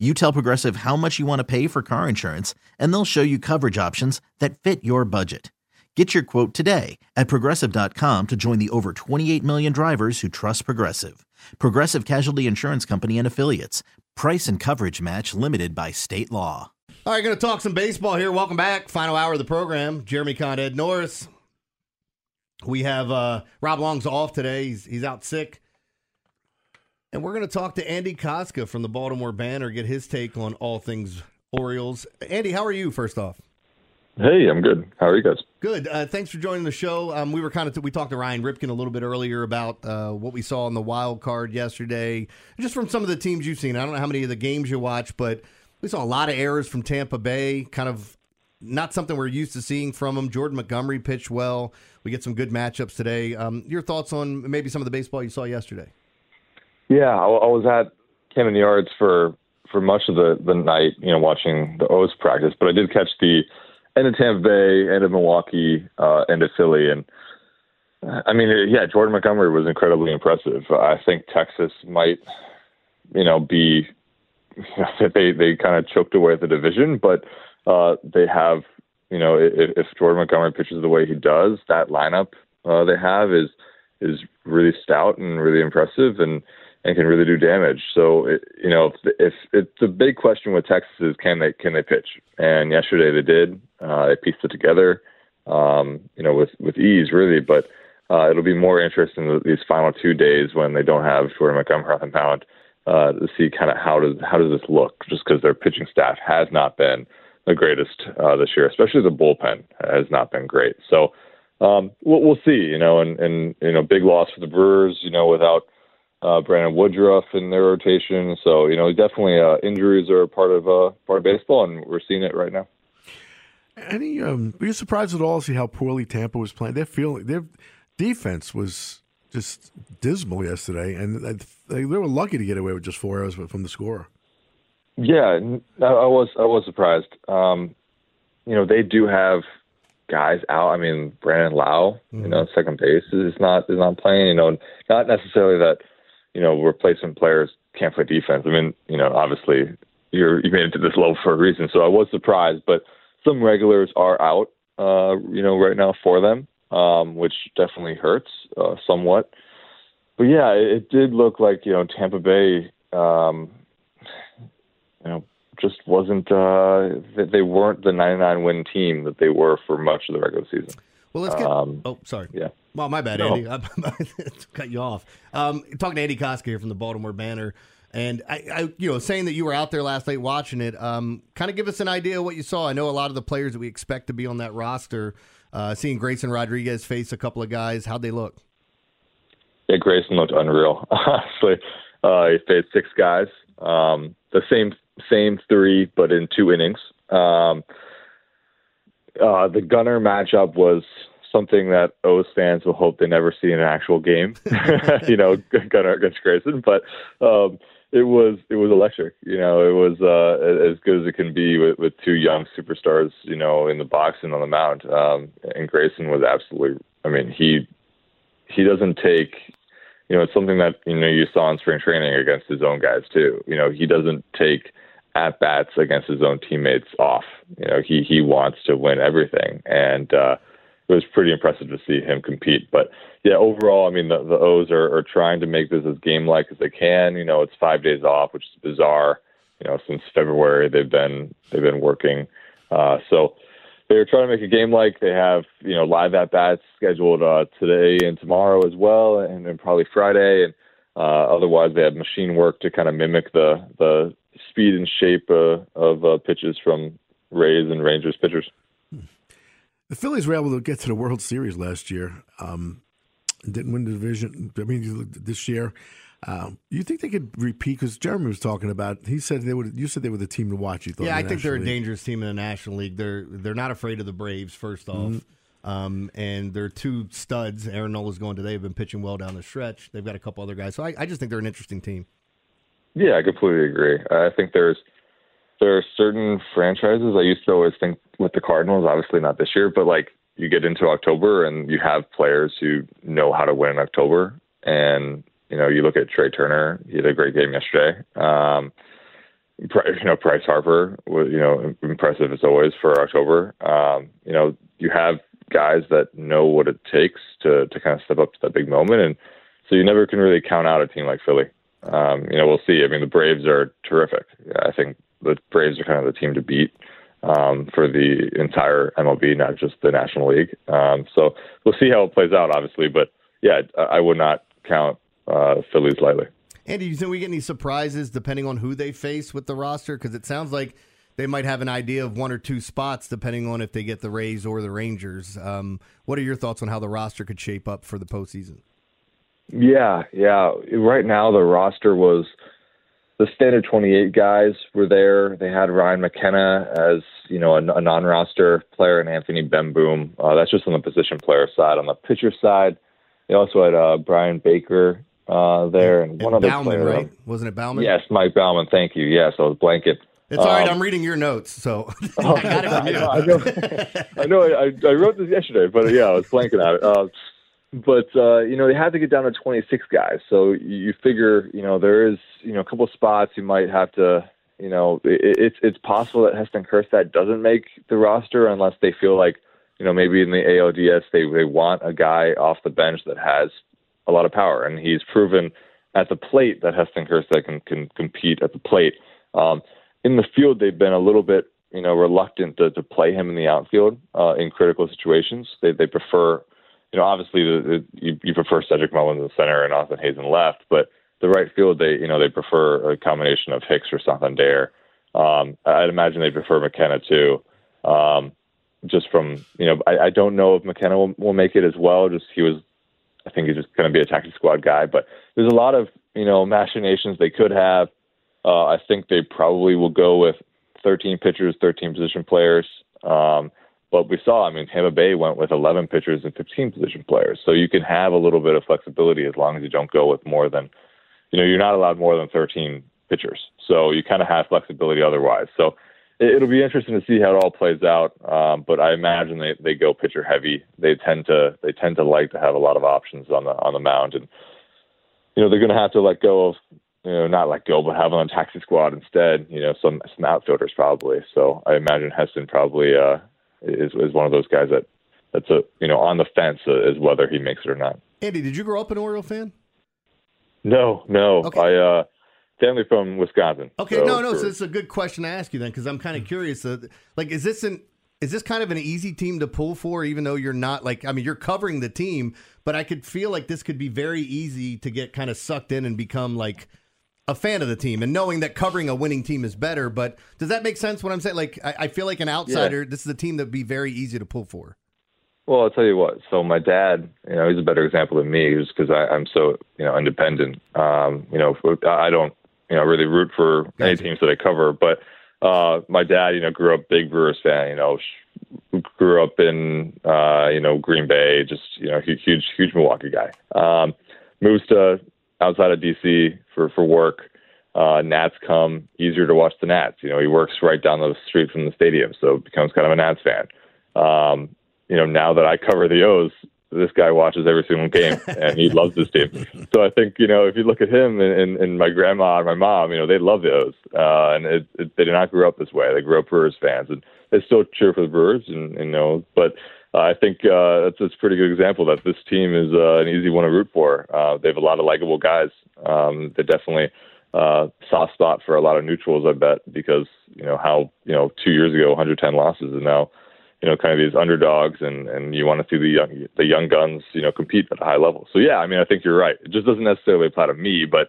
You tell Progressive how much you want to pay for car insurance, and they'll show you coverage options that fit your budget. Get your quote today at progressive.com to join the over 28 million drivers who trust Progressive. Progressive Casualty Insurance Company and Affiliates. Price and coverage match limited by state law. All right, going to talk some baseball here. Welcome back. Final hour of the program. Jeremy Conn, Ed Norris. We have uh, Rob Long's off today. He's, he's out sick. And we're going to talk to Andy Kostka from the Baltimore Banner, get his take on all things Orioles. Andy, how are you, first off? Hey, I'm good. How are you guys? Good. Uh, thanks for joining the show. Um, we were kind of we talked to Ryan Ripken a little bit earlier about uh, what we saw in the wild card yesterday, just from some of the teams you've seen. I don't know how many of the games you watch, but we saw a lot of errors from Tampa Bay. Kind of not something we're used to seeing from them. Jordan Montgomery pitched well. We get some good matchups today. Um, your thoughts on maybe some of the baseball you saw yesterday? Yeah, I, I was at Camden Yards for for much of the the night, you know, watching the O's practice, but I did catch the end of Tampa Bay, end of Milwaukee, uh, end of Philly, and I mean, yeah, Jordan Montgomery was incredibly impressive. I think Texas might, you know, be they they kind of choked away the division, but uh, they have, you know, if, if Jordan Montgomery pitches the way he does, that lineup uh, they have is is really stout and really impressive, and and can really do damage. So, it, you know, if, if it's the big question with Texas is can they can they pitch? And yesterday they did. Uh, they pieced it together, um, you know, with with ease really. But uh, it'll be more interesting these final two days when they don't have Jordan Montgomery on the mound uh, to see kind of how does how does this look? Just because their pitching staff has not been the greatest uh, this year, especially the bullpen has not been great. So. Um, we'll, we'll see, you know, and, and, you know, big loss for the Brewers, you know, without, uh, Brandon Woodruff in their rotation. So you know, definitely uh, injuries are part of uh, part of baseball, and we're seeing it right now. Any um, were you surprised at all to see how poorly Tampa was playing? Their feeling, their defense was just dismal yesterday, and they, they were lucky to get away with just four errors from the score. Yeah, I was I was surprised. Um, you know, they do have guys out. I mean, Brandon Lowe, mm-hmm. you know, second base is not is not playing. You know, not necessarily that you know, replacement players can't play defense. I mean, you know, obviously you're you made it to this level for a reason. So I was surprised, but some regulars are out, uh, you know, right now for them, um, which definitely hurts uh, somewhat. But yeah, it, it did look like you know Tampa Bay, um, you know, just wasn't uh, they weren't the 99 win team that they were for much of the regular season. Well, let's get. Um, oh, sorry. Yeah. Well, my bad, no. Andy. I cut you off. Um, talking to Andy Kostka here from the Baltimore Banner, and I, I, you know, saying that you were out there last night watching it. Um, kind of give us an idea of what you saw. I know a lot of the players that we expect to be on that roster. Uh, seeing Grayson Rodriguez face a couple of guys, how'd they look? Yeah, Grayson looked unreal. Honestly, uh, he faced six guys, um, the same same three, but in two innings. Um, uh, the Gunnar matchup was something that O's fans will hope they never see in an actual game. you know, Gunnar against Grayson, but um, it was it was electric. You know, it was uh, as good as it can be with, with two young superstars. You know, in the box and on the mound. Um, and Grayson was absolutely. I mean, he he doesn't take. You know, it's something that you know you saw in spring training against his own guys too. You know, he doesn't take at bats against his own teammates off. You know, he he wants to win everything, and uh, it was pretty impressive to see him compete. But yeah, overall, I mean, the, the O's are, are trying to make this as game-like as they can. You know, it's five days off, which is bizarre. You know, since February they've been they've been working, uh, so they're trying to make a game like they have you know live at bats scheduled uh, today and tomorrow as well, and then probably Friday. And uh, otherwise, they have machine work to kind of mimic the the speed and shape uh, of uh, pitches from Rays and Rangers pitchers. The Phillies were able to get to the World Series last year. Um, didn't win the division. I mean, this year, Um, you think they could repeat? Because Jeremy was talking about. He said they would. You said they were the team to watch. You thought? Yeah, I the think they're a dangerous team in the National League. They're they're not afraid of the Braves. First off, Mm-hmm. um, and they're two studs. Aaron Nola's going today. Have been pitching well down the stretch. They've got a couple other guys. So I, I just think they're an interesting team. Yeah, I completely agree. I think there's there are certain franchises I used to always think with the Cardinals, obviously not this year, but like you get into October and you have players who know how to win in October. And, you know, you look at Trea Turner, he had a great game yesterday. Um, you know, Bryce Harper was, you know, impressive as always for October. Um, you know, you have guys that know what it takes to, to kind of step up to that big moment. And so you never can really count out a team like Philly. Um, you know, we'll see. I mean, the Braves are terrific. I think the Braves are kind of the team to beat um, for the entire MLB, not just the National League. Um, so we'll see how it plays out, obviously. But yeah, I would not count uh, Phillies lightly. Andy, do you think we get any surprises depending on who they face with the roster? Because it sounds like they might have an idea of one or two spots depending on if they get the Rays or the Rangers. Um, what are your thoughts on how the roster could shape up for the postseason? Yeah, yeah. Right now, the roster was the standard 28 guys were there. They had Ryan McKenna as you know a, a non-roster player and Anthony Bemboom. Uh, that's just on the position player side. On the pitcher side, they also had uh, Bryan Baker uh, there and, one other Baumann, player. right? Wasn't it Baumann? Yes, Mike Baumann. Thank you. Yes, I was blanking. It's all right. Um, I'm reading your notes, so I got it from you. know, I know, I, know I, I wrote this yesterday, but yeah, I was blanking on it. But uh, you know, they had to get down to 26 guys, so you figure, you know, there is, you know, a couple spots you might have to, you know, it, it's it's possible that Heston Kjerstad doesn't make the roster unless they feel like, you know, maybe in the ALDS they they want a guy off the bench that has a lot of power, and he's proven at the plate that Heston Kjerstad can can compete at the plate. Um, in the field, they've been a little bit, you know, reluctant to, to play him in the outfield uh, in critical situations. They they prefer, you know, obviously the, the, you, you prefer Cedric Mullins in the center and Austin Hays in left, but the right field, they you know they prefer a combination of Hicks or Santander. Um, I'd imagine they prefer McKenna too. Um, just from you know, I, I don't know if McKenna will, will make it as well. Just he was I think he's just going to be a taxi squad guy. But there's a lot of you know machinations they could have. Uh, I think they probably will go with 13 pitchers, 13 position players. Um, but we saw, I mean, Tampa Bay went with 11 pitchers and 15 position players. So you can have a little bit of flexibility as long as you don't go with more than, you know, you're not allowed more than 13 pitchers. So you kind of have flexibility otherwise. So it, it'll be interesting to see how it all plays out. Um, but I imagine they, they go pitcher heavy. They tend to they tend to like to have a lot of options on the on the mound, and you know they're going to have to let go of you know not let go, but have on taxi squad instead. You know some some outfielders probably. So I imagine Heston probably uh, is is one of those guys that that's a you know on the fence as whether he makes it or not. Andy, did you grow up an Oriole fan? No, no, Okay. I uh, family from Wisconsin. Okay, So no, no. for- So it's a good question to ask you then, because I'm kind of curious. Uh, like, is this an is this kind of an easy team to pull for, even though you're not like I mean you're covering the team, but I could feel like this could be very easy to get kind of sucked in and become like a fan of the team, and knowing that covering a winning team is better. But does that make sense? What I'm saying, like I, I feel like an outsider, this is a team that'd be very easy to pull for. Well, I'll tell you what. So my dad, you know, he's a better example than me, just because I'm so, you know, independent. Um, you know, I don't, you know, really root for any teams that I cover. But uh, my dad, you know, grew up big Brewers fan. You know, grew up in, uh, you know, Green Bay. Just, you know, huge, huge, huge Milwaukee guy. Um, moves to outside of DC for for work. Uh, Nats come easier to watch the Nats. You know, he works right down the street from the stadium, so becomes kind of a Nats fan. Um, you know, now that I cover the O's, this guy watches every single game and he loves this team. So I think, you know, if you look at him and, and, and my grandma and my mom, you know, they love the O's. Uh, and it, it, they did not grow up this way. They grew up Brewers fans and they still cheer for the Brewers and, and you know, but uh, I think uh, that's, that's a pretty good example that this team is uh, an easy one to root for. Uh, they have a lot of likable guys. Um, they're definitely uh, soft spot for a lot of neutrals, I bet, because, you know, how, you know, two years ago, 110 losses and now, you know, kind of these underdogs, and and you want to see the young the young guns, you know, compete at a high level. So yeah, I mean, I think you're right. It just doesn't necessarily apply to me, but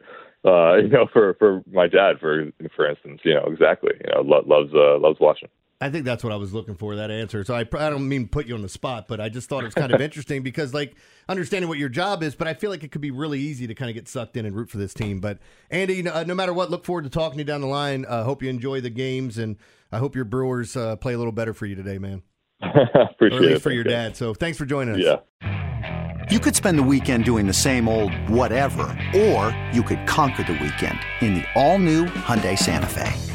uh, you know, for for my dad, for for instance, you know, exactly, you know, lo- loves uh, loves watching. I think that's what I was looking for, that answer. So I, I don't mean put you on the spot, but I just thought it was kind of interesting because, like, understanding what your job is, but I feel like it could be really easy to kind of get sucked in and root for this team. But, Andy, no, no matter what, look forward to talking to you down the line. Uh, hope you enjoy the games, and I hope your Brewers uh, play a little better for you today, man. Appreciate or at least it. for your dad. So thanks for joining us. Yeah. You could spend the weekend doing the same old whatever, or you could conquer the weekend in the all-new Hyundai Santa Fe.